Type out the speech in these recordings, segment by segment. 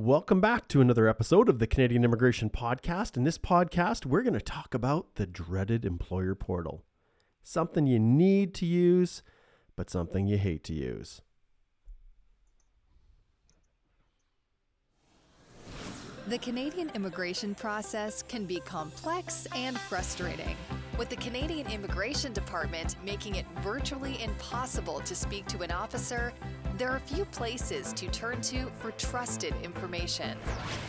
Welcome back to another episode of the Canadian Immigration Podcast. In this podcast, we're going to talk about the dreaded employer portal. Something you need to use, but something you hate to use. The Canadian immigration process can be complex and frustrating, with the Canadian Immigration Department making it virtually impossible to speak to an officer there are a few places to turn to for trusted information.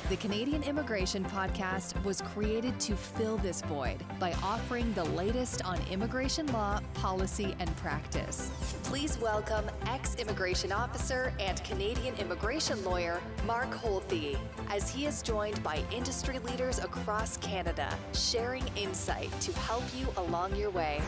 The Canadian Immigration Podcast was created to fill this void by offering the latest on immigration law, policy, and practice. Please welcome ex immigration officer and Canadian immigration lawyer Mark Holthe, as he is joined by industry leaders across Canada, sharing insight to help you along your way.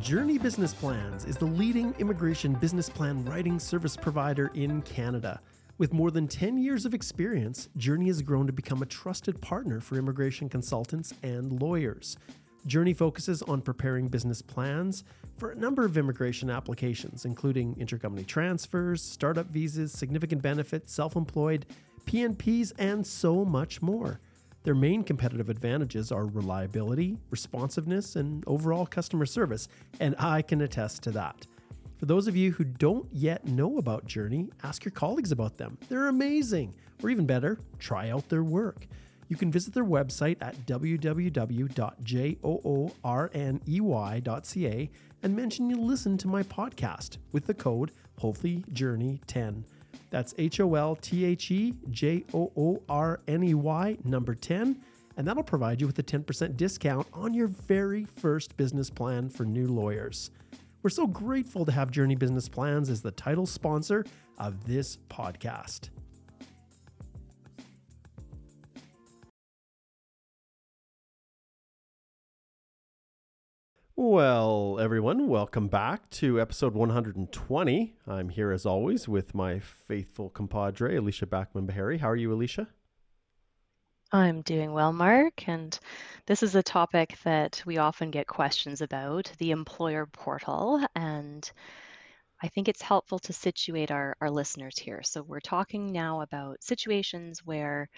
Joorney Business Plans is the leading immigration business plan writing service provider in Canada. With more than 10 years of experience, Joorney has grown to become a trusted partner for immigration consultants and lawyers. Joorney focuses on preparing business plans for a number of immigration applications, including intercompany transfers, startup visas, significant benefits, self employed, PNPs, and so much more. Their main competitive advantages are reliability, responsiveness, and overall customer service, and I can attest to that. For those of you who don't yet know about Joorney, ask your colleagues about them. They're amazing. Or even better, try out their work. You can visit their website at www.joorney.ca and mention you listen to my podcast with the code HOLTHEJoorney10. That's H O L T H E J O O R N E Y, number 10. And that'll provide you with a 10% discount on your very first business plan for new lawyers. We're so grateful to have Joorney Business Plans as the title sponsor of this podcast. Well, everyone, welcome back to episode 120. I'm here as always with my faithful compadre, Alicia Backman Beharry. How are you, Alicia? I'm doing well, Mark. And this is a topic that we often get questions about the employer portal. And I think it's helpful to situate our, our listeners here. So, we're talking now about situations where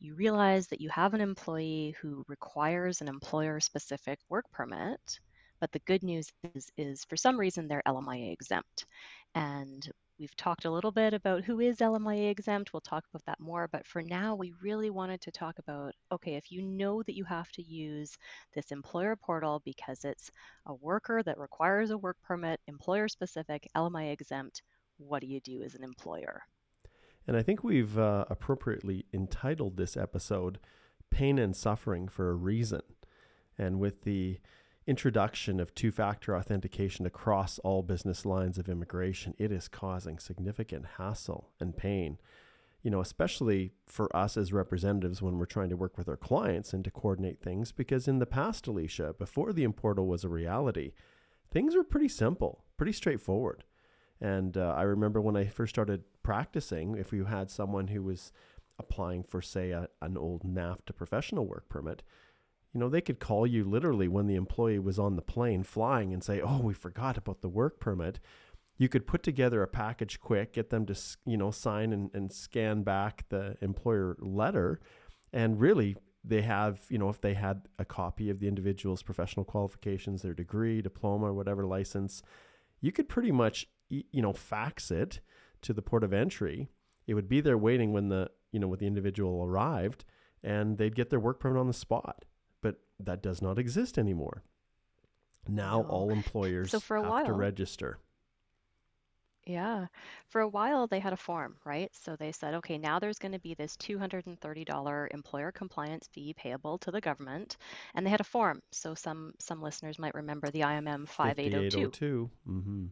you realize that you have an employee who requires an employer specific work permit but the good news is, is for some reason they're LMIA exempt. And we've talked a little bit about who is LMIA exempt. We'll talk about that more. But for now, we really wanted to talk about okay, if you know that you have to use this employer portal because it's a worker that requires a work permit, employer specific, LMIA exempt, what do you do as an employer? And I think we've uh, appropriately entitled this episode Pain and Suffering for a Reason. And with the introduction of two factor authentication across all business lines of immigration, it is causing significant hassle and pain. You know, especially for us as representatives when we're trying to work with our clients and to coordinate things, because in the past, Alicia, before the importal was a reality, things were pretty simple, pretty straightforward. And uh, I remember when I first started practicing, if you had someone who was applying for, say, a, an old NAFTA professional work permit, you know, they could call you literally when the employee was on the plane flying and say, "Oh, we forgot about the work permit." You could put together a package quick, get them to, you know, sign and, and scan back the employer letter, and really they have, you know, if they had a copy of the individual's professional qualifications, their degree, diploma, whatever license, you could pretty much, you know, fax it to the port of entry. It would be there waiting when the, you know, when the individual arrived, and they'd get their work permit on the spot that does not exist anymore. Now no. all employers so for a have while, to register. Yeah. For a while, they had a form, right? So they said, okay, now there's going to be this $230 employer compliance fee payable to the government. And they had a form. So some some listeners might remember the IMM 5802. Mm-hmm.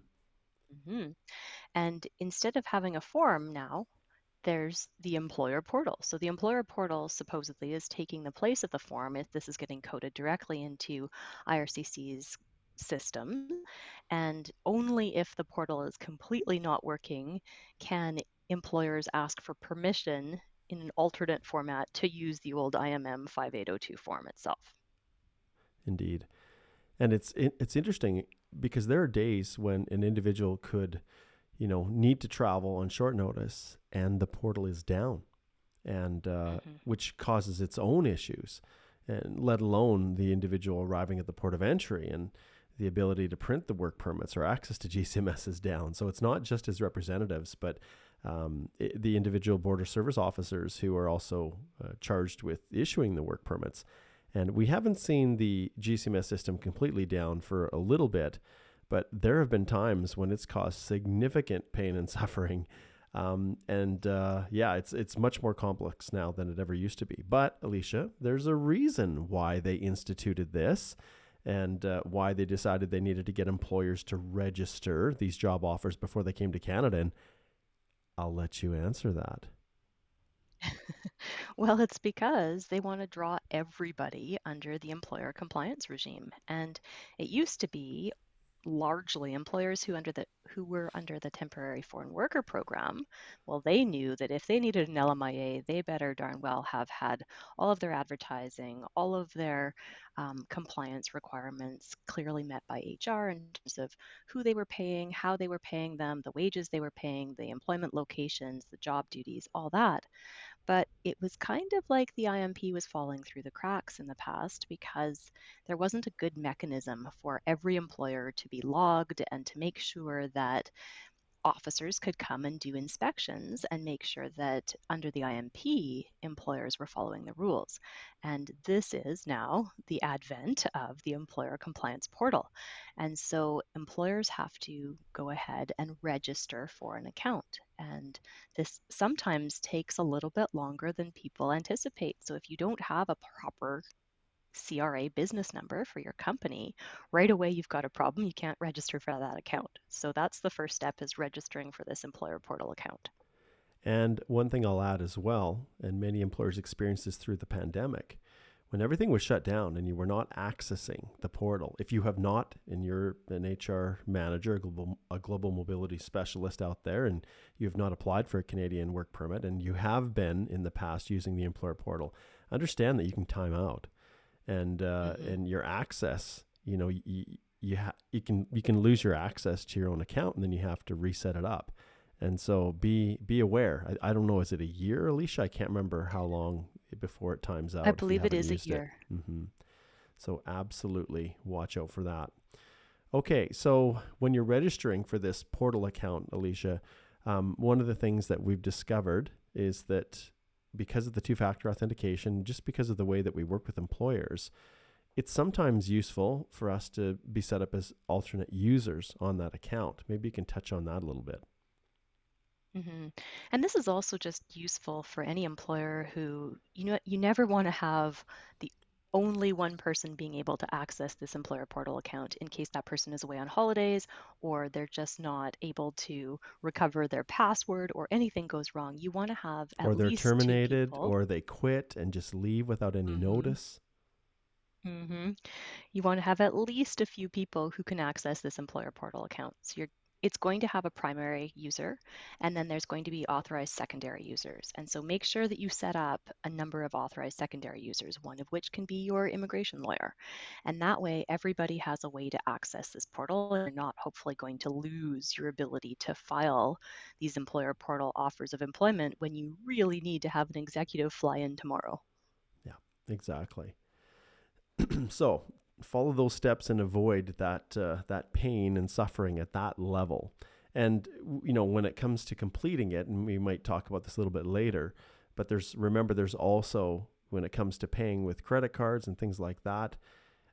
Mm-hmm. And instead of having a form now, there's the employer portal. So the employer portal supposedly is taking the place of the form if this is getting coded directly into IRCC's system. And only if the portal is completely not working can employers ask for permission in an alternate format to use the old IMM 5802 form itself. Indeed. And it's it's interesting because there are days when an individual could, you know, need to travel on short notice and the portal is down, and uh, mm-hmm. which causes its own issues, and let alone the individual arriving at the port of entry and the ability to print the work permits or access to GCMS is down. So it's not just as representatives, but um, it, the individual border service officers who are also uh, charged with issuing the work permits. And we haven't seen the GCMS system completely down for a little bit, but there have been times when it's caused significant pain and suffering. Um, and uh, yeah, it's it's much more complex now than it ever used to be. But Alicia, there's a reason why they instituted this, and uh, why they decided they needed to get employers to register these job offers before they came to Canada. And I'll let you answer that. Well, it's because they want to draw everybody under the employer compliance regime. And it used to be largely employers who under the who were under the temporary foreign worker program well they knew that if they needed an LMIA they better darn well have had all of their advertising all of their um, compliance requirements clearly met by HR in terms of who they were paying how they were paying them the wages they were paying the employment locations the job duties all that but it was kind of like the IMP was falling through the cracks in the past because there wasn't a good mechanism for every employer to be logged and to make sure that officers could come and do inspections and make sure that under the IMP, employers were following the rules. And this is now the advent of the employer compliance portal. And so employers have to go ahead and register for an account. And this sometimes takes a little bit longer than people anticipate. So if you don't have a proper CRA business number for your company, right away you've got a problem. You can't register for that account. So that's the first step is registering for this employer portal account. And one thing I'll add as well, and many employers experienced this through the pandemic, when everything was shut down and you were not accessing the portal, if you have not, and you're an HR manager, a global, a global mobility specialist out there, and you have not applied for a Canadian work permit, and you have been in the past using the employer portal, understand that you can time out and uh, mm-hmm. and your access. You know, you you, ha- you can you can lose your access to your own account, and then you have to reset it up. And so be be aware. I, I don't know. Is it a year, Alicia? I can't remember how long before it times out. I believe it is a year. Mm-hmm. So absolutely watch out for that. Okay, so when you're registering for this portal account, Alicia, um, one of the things that we've discovered is that because of the two factor authentication, just because of the way that we work with employers, it's sometimes useful for us to be set up as alternate users on that account. Maybe you can touch on that a little bit. Mm-hmm. And this is also just useful for any employer who you know you never want to have the only one person being able to access this employer portal account in case that person is away on holidays or they're just not able to recover their password or anything goes wrong. You want to have or they're terminated or they quit and just leave without any mm-hmm. notice. Mm-hmm. You want to have at least a few people who can access this employer portal account. So you're it's going to have a primary user and then there's going to be authorized secondary users. And so make sure that you set up a number of authorized secondary users, one of which can be your immigration lawyer. And that way everybody has a way to access this portal and you're not hopefully going to lose your ability to file these employer portal offers of employment when you really need to have an executive fly in tomorrow. Yeah, exactly. so follow those steps and avoid that uh, that pain and suffering at that level. And you know, when it comes to completing it, and we might talk about this a little bit later, but there's remember there's also when it comes to paying with credit cards and things like that,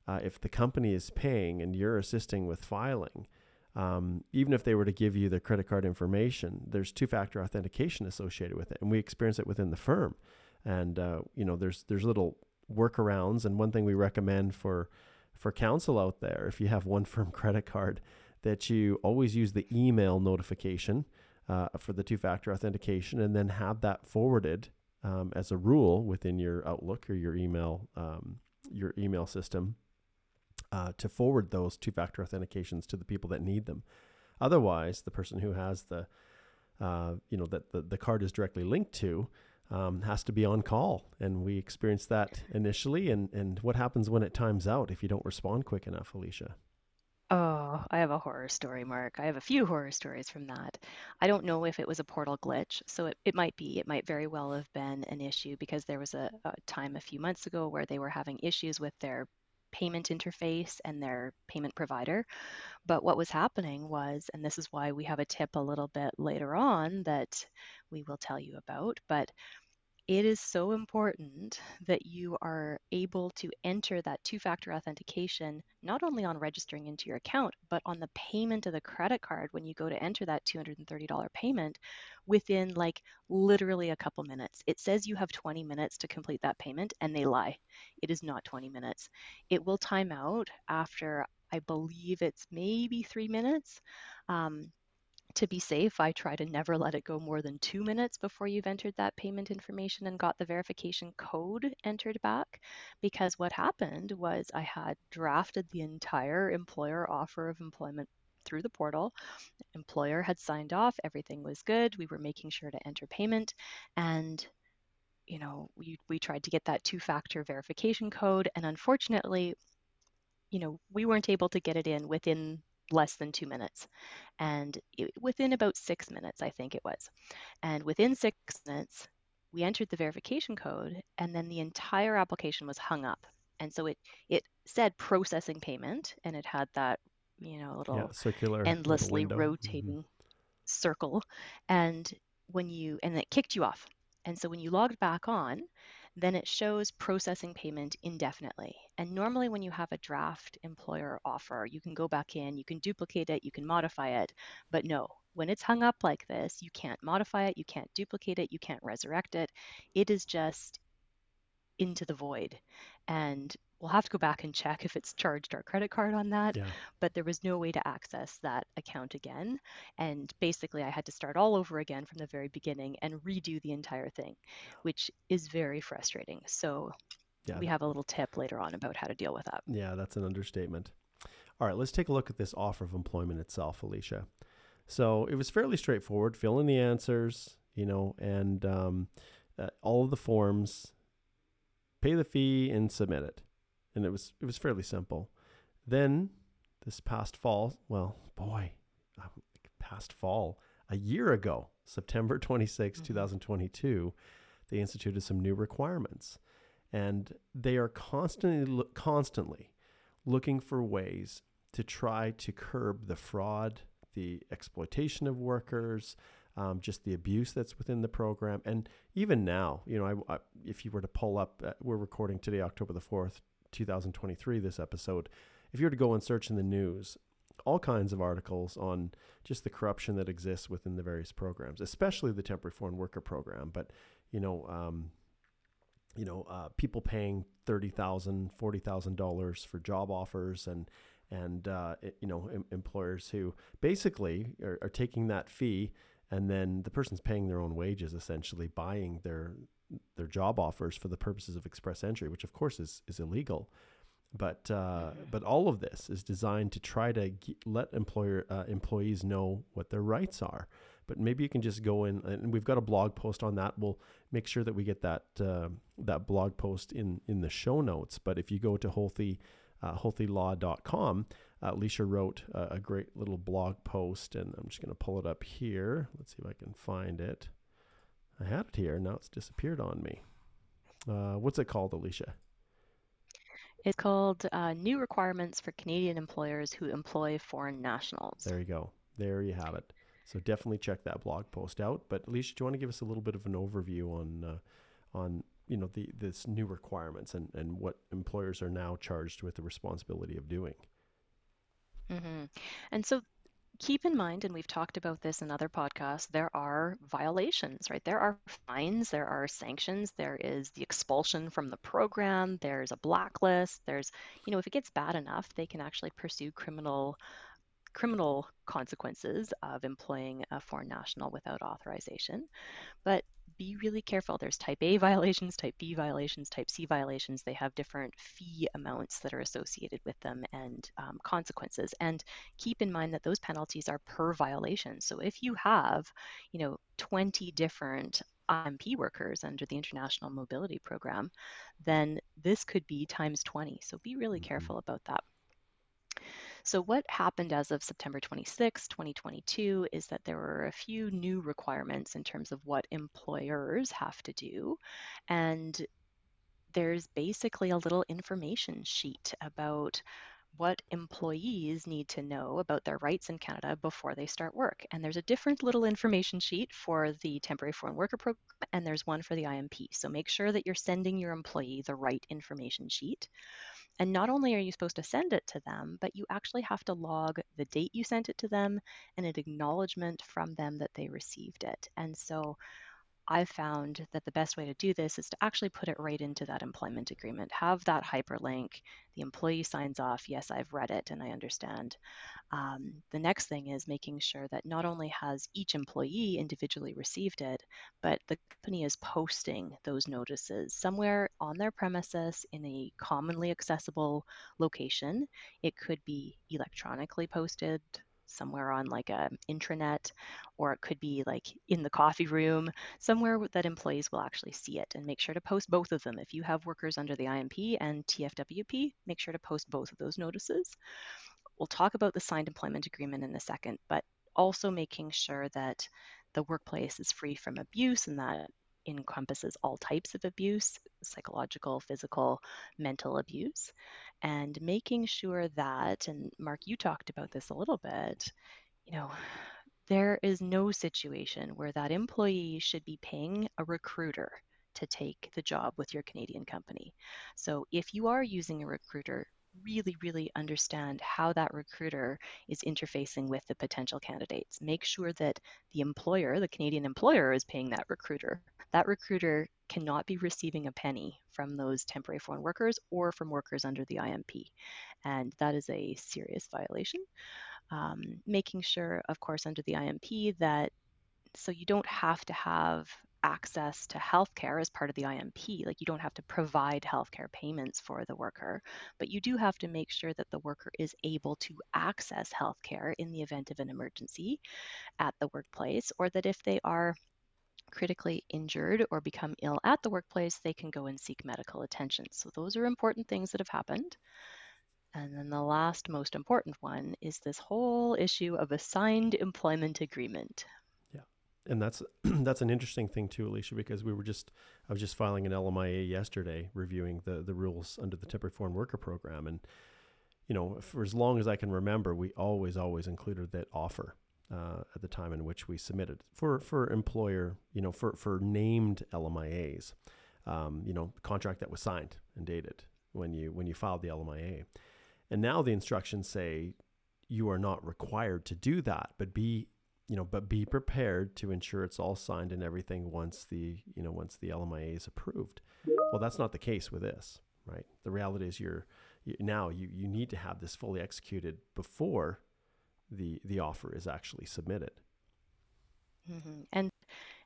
uh, if the company is paying and you're assisting with filing, um, even if they were to give you the credit card information, there's two-factor authentication associated with it, and we experience it within the firm. And uh, you know, there's there's little workarounds, and one thing we recommend for for counsel out there, if you have one firm credit card, that you always use the email notification uh, for the two factor authentication and then have that forwarded um, as a rule within your Outlook or your email um, your email system uh, to forward those two factor authentications to the people that need them. Otherwise, the person who has the uh, you know that the, the card is directly linked to um, has to be on call. And we experienced that initially. And, and what happens when it times out if you don't respond quick enough, Alicia? Oh, I have a horror story, Mark. I have a few horror stories from that. I don't know if it was a portal glitch, so it, it might be. It might very well have been an issue because there was a, a time a few months ago where they were having issues with their payment interface and their payment provider. But what was happening was, and this is why we have a tip a little bit later on that we will tell you about, but it is so important that you are able to enter that two factor authentication not only on registering into your account, but on the payment of the credit card when you go to enter that $230 payment within like literally a couple minutes. It says you have 20 minutes to complete that payment, and they lie. It is not 20 minutes. It will time out after, I believe it's maybe three minutes. Um, to be safe, I try to never let it go more than two minutes before you've entered that payment information and got the verification code entered back. Because what happened was I had drafted the entire employer offer of employment through the portal. Employer had signed off, everything was good. We were making sure to enter payment. And you know, we, we tried to get that two factor verification code. And unfortunately, you know, we weren't able to get it in within less than two minutes. And it, within about six minutes, I think it was. And within six minutes, we entered the verification code, and then the entire application was hung up. And so it it said processing payment, and it had that you know little Yeah, circular little endlessly window. hmm rotating circle. And when you and it kicked you off. And so when you logged back on, then it shows processing payment indefinitely. And normally, when you have a draft employer offer, you can go back in, you can duplicate it, you can modify it. But no, when it's hung up like this, you can't modify it, you can't duplicate it, you can't resurrect it. It is just into the void. And we'll have to go back and check if it's charged our credit card on that. Yeah. But there was no way to access that account again. And basically, I had to start all over again from the very beginning and redo the entire thing, which is very frustrating. So Yeah. we have a little tip later on about how to deal with that. Yeah, that's an understatement. All right, let's take a look at this offer of employment itself, Alicia. So it was fairly straightforward. Fill in the answers, you know, and um, uh, all of the forms, pay the fee, and submit it. And it was it was fairly simple. Then this past fall, well, boy, past fall, a year ago, September 26, Mhm. 2022, they instituted some new requirements. And they are constantly constantly looking for ways to try to curb the fraud, the exploitation of workers, um, just the abuse that's within the program. And even now, you know, I, I, if you were to pull up, uh, we're recording today, October the 4th, 2023, this episode. If you were to go and search in the news, all kinds of articles on just the corruption that exists within the various programs, especially the temporary foreign worker program. But, you know, um, you know, uh, people paying thirty thousand, forty thousand dollars for job offers, and and uh, it- you know, em- employers who basically are, are taking that fee, and then the person's paying their own wages, essentially buying their their job offers for the purposes of express entry, which of course is is illegal. But uh, but all of this is designed to try to g- let employer uh, employees know what their rights are. But maybe you can just go in, and we've got a blog post on that. We'll make sure that we get that uh, that blog post in in the show notes. But if you go to Holthe, uh, holthelaw.com, uh, Alicia wrote a, a great little blog post, and I'm just going to pull it up here. Let's see if I can find it. I had it here. Now it's disappeared on me. Uh, what's it called, Alicia? It's called uh, New Requirements for Canadian Employers Who Employ Foreign Nationals. There you go. There you have it. So definitely check that blog post out. But Alicia, do you want to give us a little bit of an overview on uh, on you know the this new requirements and, and what employers are now charged with the responsibility of doing? hmm And so keep in mind, and we've talked about this in other podcasts, there are violations, right? There are fines, there are sanctions, there is the expulsion from the program, there's a blacklist, there's, you know, if it gets bad enough, they can actually pursue criminal criminal consequences of employing a foreign national without authorization. But be really careful. There's type A violations, type B violations, type C violations. They have different fee amounts that are associated with them and um, consequences. And keep in mind that those penalties are per violation. So if you have, you know, 20 different IMP workers under the International Mobility Program, then this could be times 20. So be really Mhm. careful about that. So, what happened as of September 26, 2022, is that there were a few new requirements in terms of what employers have to do. And there's basically a little information sheet about what employees need to know about their rights in Canada before they start work. And there's a different little information sheet for the temporary foreign worker program, and there's one for the IMP. So make sure that you're sending your employee the right information sheet. And not only are you supposed to send it to them, but you actually have to log the date you sent it to them and an acknowledgement from them that they received it. And so I've found that the best way to do this is to actually put it right into that employment agreement. Have that hyperlink. The employee signs off, yes, I've read it and I understand. Um, the next thing is making sure that not only has each employee individually received it, but the company is posting those notices somewhere on their premises in a commonly accessible location. It could be electronically posted somewhere on like a intranet or it could be like in the coffee room somewhere that employees will actually see it and make sure to post both of them. If you have workers under the IMP and TFWP make sure to post both of those notices. We'll talk about the signed employment agreement in a second but also making sure that the workplace is free from abuse and that encompasses all types of abuse psychological, physical, mental abuse and making sure that, and Mark, you talked about this a little bit, you know, there is no situation where that employee should be paying a recruiter to take the job with your Canadian company. So if you are using a recruiter, really, really understand how that recruiter is interfacing with the potential candidates. Make sure that the employer, the Canadian employer, is paying that recruiter. That recruiter cannot be receiving a penny from those temporary foreign workers or from workers under the IMP. And that is a serious violation. Um, making sure, of course, under the IMP that so you don't have to have access to healthcare as part of the IMP. Like you don't have to provide healthcare payments for the worker, but you do have to make sure that the worker is able to access healthcare in the event of an emergency at the workplace, or that if they are critically injured or become ill at the workplace, they can go and seek medical attention. So, those are important things that have happened. And then the last most important one is this whole issue of a signed employment agreement. And that's that's an interesting thing too, Alicia, because we were just I was just filing an LMIA yesterday reviewing the the rules under the temporary foreign worker program. And you know, for as long as I can remember, we always always included that offer uh, at the time in which we submitted for for employer, you know, for for named LMIAs, um, you know, contract that was signed and dated when you when you filed the LMIA, and now the instructions say you are not required to do that, but be you know, but be prepared to ensure it's all signed and everything once the you know once the LMIA is approved. Well, that's not the case with this, right? The reality is you're you, now you you need to have this fully executed before the the offer is actually submitted. Mm-hmm. And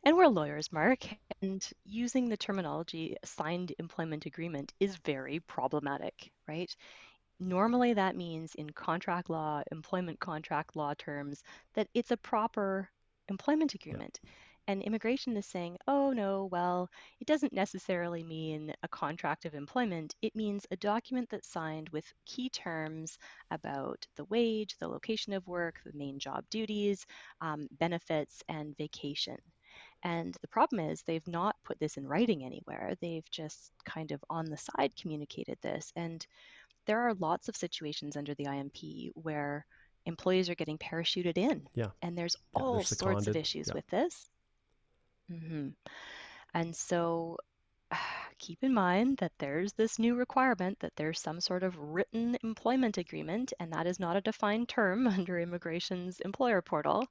and we're lawyers, Mark, and using the terminology signed employment agreement is very problematic, right? Normally, that means in contract law, employment contract law terms, that it's a proper employment agreement. Yeah. And immigration is saying, oh, no, well, it doesn't necessarily mean a contract of employment. It means a document that's signed with key terms about the wage, the location of work, the main job duties, um, benefits, and vacation. And the problem is they've not put this in writing anywhere. They've just kind of on the side communicated this. And there are lots of situations under the IMP where employees are getting parachuted in. Yeah. And there's yeah, all sorts of issues yeah. with this. Mm-hmm. And so keep in mind that there's this new requirement that there's some sort of written employment agreement, and that is not a defined term under immigration's employer portal.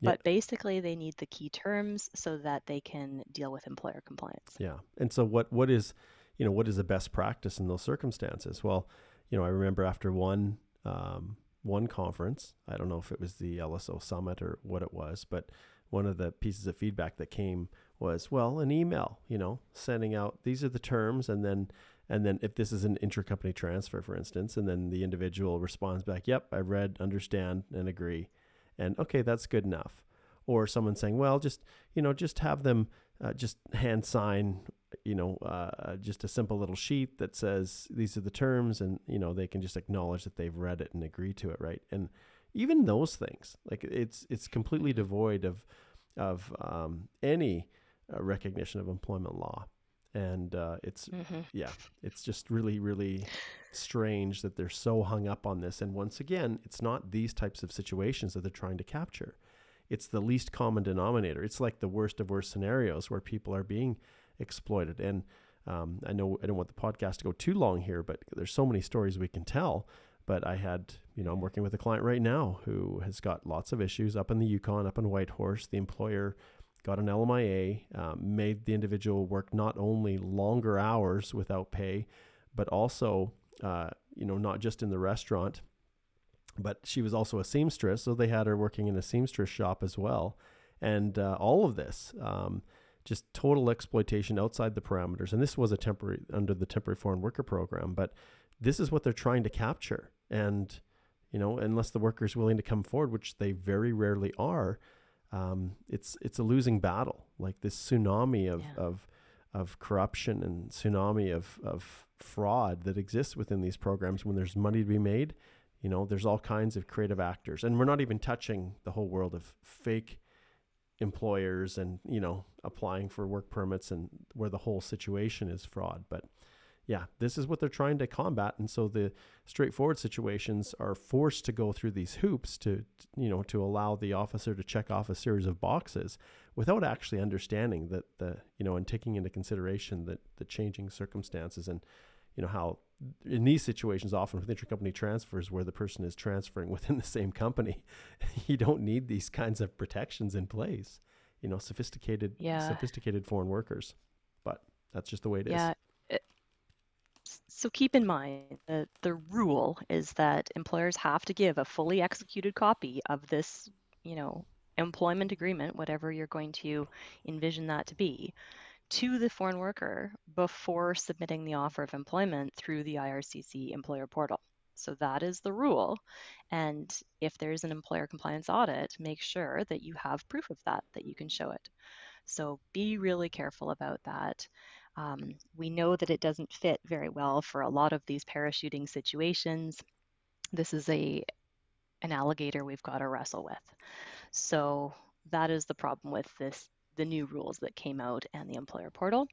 Yep. But basically, they need the key terms so that they can deal with employer compliance. Yeah. And so, what what is, you know, what is the best practice in those circumstances? Well, you know, I remember after one um, one conference, I don't know if it was the LSO summit or what it was, but one of the pieces of feedback that came was, well, an email, you know, sending out these are the terms, and then and then if this is an intercompany transfer, for instance, and then the individual responds back, "Yep, I read, understand, and agree," and okay, that's good enough. Or someone saying, "Well, just you know, just have them uh, just hand sign you know, uh, just a simple little sheet that says these are the terms, and you know they can just acknowledge that they've read it and agree to it, right? And even those things, like it's it's completely devoid of of um, any uh, recognition of employment law, and uh, it's mm-hmm. yeah, it's just really really strange that they're so hung up on this. And once again, it's not these types of situations that they're trying to capture. It's the least common denominator. It's like the worst of worst scenarios where people are being exploited. And um, I know I don't want the podcast to go too long here, but there's so many stories we can tell. But I had, you know, I'm working with a client right now who has got lots of issues up in the Yukon, up in Whitehorse. The employer got an LMIA, um, made the individual work not only longer hours without pay, but also, uh, you know, not just in the restaurant, but she was also a seamstress. So they had her working in a seamstress shop as well. And uh, all of this, um, just total exploitation outside the parameters. And this was a temporary under the temporary foreign worker program, but this is what they're trying to capture. And you know, unless the worker is willing to come forward, which they very rarely are, um, it's it's a losing battle. Like this tsunami of yeah. of of corruption and tsunami of of fraud that exists within these programs. When there's money to be made, you know, there's all kinds of creative actors, and we're not even touching the whole world of fake employers and you know applying for work permits and where the whole situation is fraud. But yeah this is what they're trying to combat. And so the straightforward situations are forced to go through these hoops to you know to allow the officer to check off a series of boxes without actually understanding that the you know and taking into consideration that the changing circumstances and you know how in these situations often with intercompany transfers where the person is transferring within the same company you don't need these kinds of protections in place you know sophisticated yeah. sophisticated foreign workers but that's just the way it yeah. is. so keep in mind that the rule is that employers have to give a fully executed copy of this you know employment agreement whatever you're going to envision that to be to the foreign worker before submitting the offer of employment through the IRCC employer portal. So that is the rule. And if there's an employer compliance audit, make sure that you have proof of that, that you can show it. So be really careful about that. Um, we know that it doesn't fit very well for a lot of these parachuting situations. This is a an alligator we've got to wrestle with. So that is the problem with this the new rules that came out and the employer portal.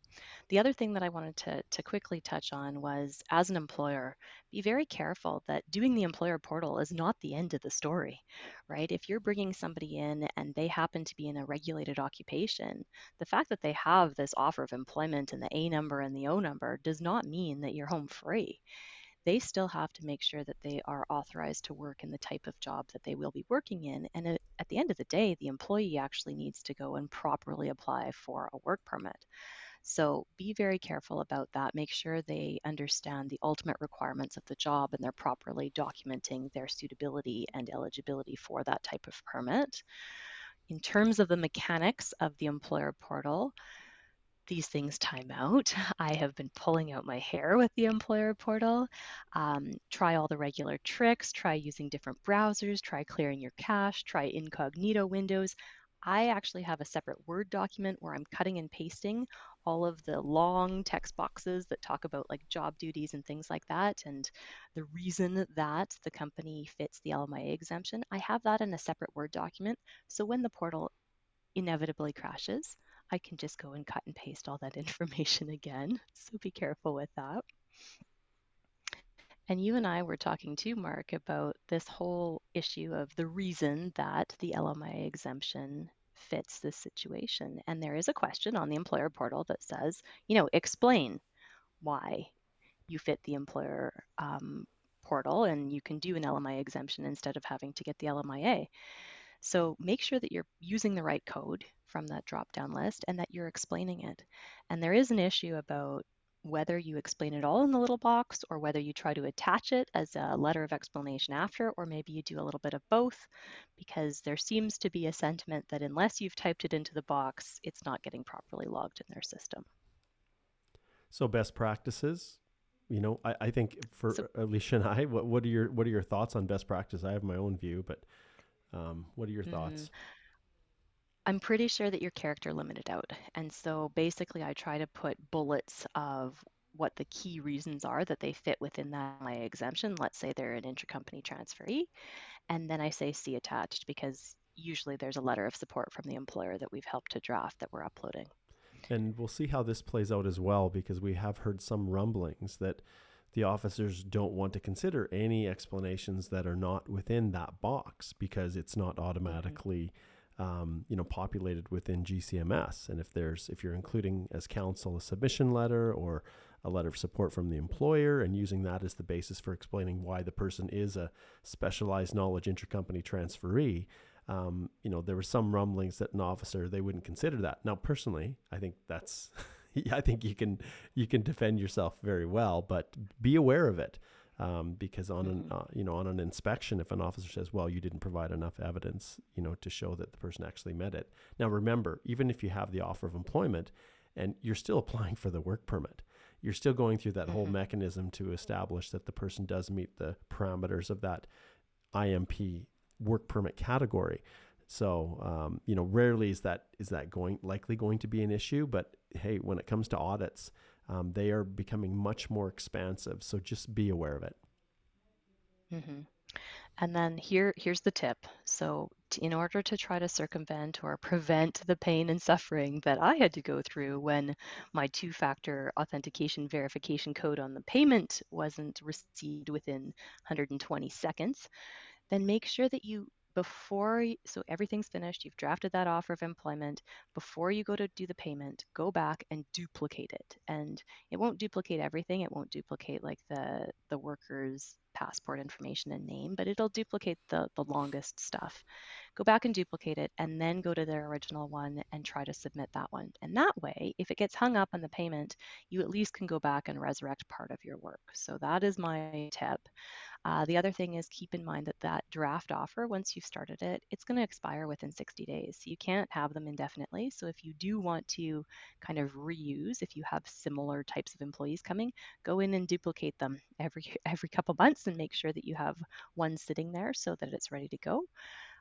The other thing that I wanted to, to quickly touch on was as an employer, be very careful that doing the employer portal is not the end of the story, right? If you're bringing somebody in and they happen to be in a regulated occupation, the fact that they have this offer of employment and the A number and the O number does not mean that you're home free they still have to make sure that they are authorized to work in the type of job that they will be working in. And at the end of the day, the employee actually needs to go and properly apply for a work permit. So be very careful about that. Make sure they understand the ultimate requirements of the job and they're properly documenting their suitability and eligibility for that type of permit. In terms of the mechanics of the employer portal, these things time out. I have been pulling out my hair with the employer portal. Um, try all the regular tricks, try using different browsers, try clearing your cache, try incognito windows. I actually have a separate Word document where I'm cutting and pasting all of the long text boxes that talk about like job duties and things like that. And the reason that the company fits the LMIA exemption, I have that in a separate Word document. So when the portal inevitably crashes, I can just go and cut and paste all that information again. So be careful with that. And you and I were talking too, Mark, about this whole issue of the reason that the LMI exemption fits this situation. And there is a question on the employer portal that says, you know, explain why you fit the employer um, portal and you can do an LMI exemption instead of having to get the LMIA. So make sure that you're using the right code from that drop down list and that you're explaining it. And there is an issue about whether you explain it all in the little box or whether you try to attach it as a letter of explanation after, or maybe you do a little bit of both, because there seems to be a sentiment that unless you've typed it into the box, it's not getting properly logged in their system. So best practices, you know, I, I think for so, Alicia and I, what, what are your what are your thoughts on best practice? I have my own view, but um, what are your thoughts? Mm, I'm pretty sure that your character limited out. And so basically, I try to put bullets of what the key reasons are that they fit within that my exemption. Let's say they're an intercompany transferee. And then I say see attached because usually there's a letter of support from the employer that we've helped to draft that we're uploading. And we'll see how this plays out as well because we have heard some rumblings that the officers don't want to consider any explanations that are not within that box because it's not automatically um, you know populated within GCMS and if there's if you're including as counsel a submission letter or a letter of support from the employer and using that as the basis for explaining why the person is a specialized knowledge intercompany transferee um, you know there were some rumblings that an officer they wouldn't consider that. Now personally I think that's I think you can you can defend yourself very well, but be aware of it. Um, because on an mm-hmm. uh, you know on an inspection, if an officer says, "Well, you didn't provide enough evidence," you know, to show that the person actually met it. Now, remember, even if you have the offer of employment, and you're still applying for the work permit, you're still going through that mm-hmm. whole mechanism to establish that the person does meet the parameters of that IMP work permit category. So um, you know, rarely is that is that going likely going to be an issue. But hey, when it comes to audits, um, they are becoming much more expansive. So just be aware of it. Mm-hmm. And then here here's the tip. So in order to try to circumvent or prevent the pain and suffering that I had to go through when my two-factor authentication verification code on the payment wasn't received within 120 seconds, then make sure that you before so everything's finished you've drafted that offer of employment before you go to do the payment go back and duplicate it and it won't duplicate everything it won't duplicate like the the workers passport information and name, but it'll duplicate the, the longest stuff. Go back and duplicate it and then go to their original one and try to submit that one. And that way, if it gets hung up on the payment, you at least can go back and resurrect part of your work. So that is my tip. Uh, the other thing is keep in mind that that draft offer, once you've started it, it's going to expire within 60 days. You can't have them indefinitely. So if you do want to kind of reuse, if you have similar types of employees coming, go in and duplicate them every every couple months and make sure that you have one sitting there so that it's ready to go.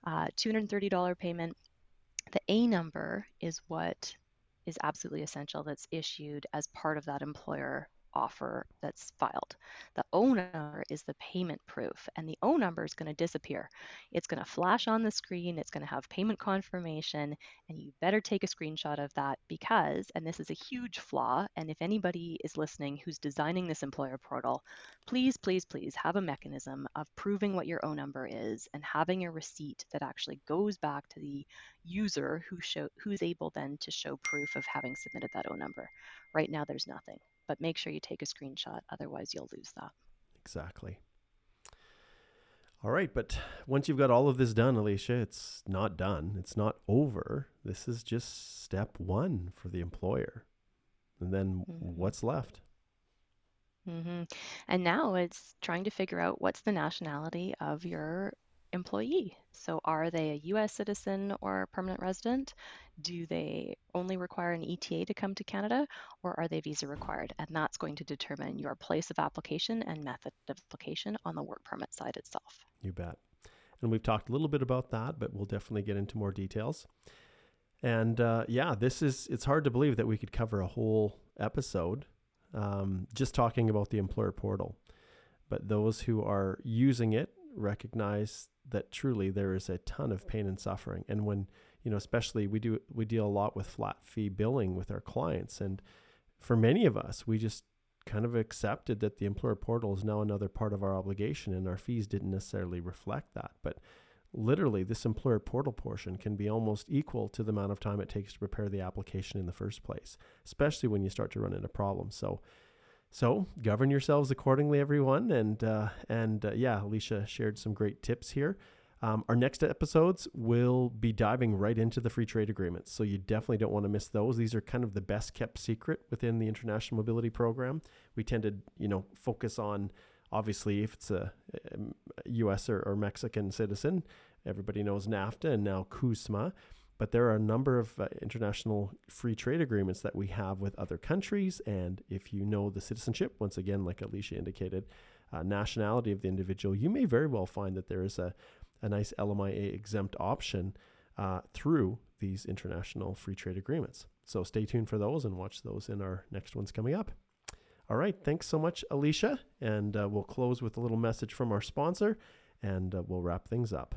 Uh, $230 payment. The A number is what is absolutely essential that's issued as part of that employer offer that's filed. The O number is the payment proof, and the O number is going to disappear. It's going to flash on the screen, it's going to have payment confirmation, and you better take a screenshot of that because, and this is a huge flaw, and if anybody is listening who's designing this employer portal, please, please, please have a mechanism of proving what your O number is and having a receipt that actually goes back to the user who show who's able then to show proof of having submitted that O number. Right now, there's nothing but make sure you take a screenshot. Otherwise, you'll lose that. Exactly. All right, but once you've got all of this done, Alicia, it's not done. It's not over. This is just step one for the employer. And then mm-hmm. what's left? Mm-hmm. And now it's trying to figure out what's the nationality of your employee. So, are they a US citizen or permanent resident? Do they only require an ETA to come to Canada, or are they visa required? And that's going to determine your place of application and method of application on the work permit side itself. You bet. And we've talked a little bit about that, but we'll definitely get into more details. And uh, yeah, this is, it's hard to believe that we could cover a whole episode um, just talking about the employer portal. But those who are using it recognize that truly there is a ton of pain and suffering. And when, you know, especially we do, we deal a lot with flat fee billing with our clients. And for many of us, we just kind of accepted that the employer portal is now another part of our obligation and our fees didn't necessarily reflect that. But literally, this employer portal portion can be almost equal to the amount of time it takes to prepare the application in the first place, especially when you start to run into problems. So, so govern yourselves accordingly, everyone. And uh, and uh, yeah, Alicia shared some great tips here. Um, our next episodes will be diving right into the free trade agreements, so you definitely don't want to miss those. These are kind of the best kept secret within the international mobility program. We tend to, you know, focus on obviously if it's a, a U.S. Or, or Mexican citizen, everybody knows NAFTA and now CUSMA. But there are a number of uh, international free trade agreements that we have with other countries. And if you know the citizenship, once again, like Alicia indicated, uh, nationality of the individual, you may very well find that there is a, a nice LMIA exempt option uh, through these international free trade agreements. So stay tuned for those and watch those in our next ones coming up. All right. Thanks so much, Alicia. And uh, we'll close with a little message from our sponsor and uh, we'll wrap things up.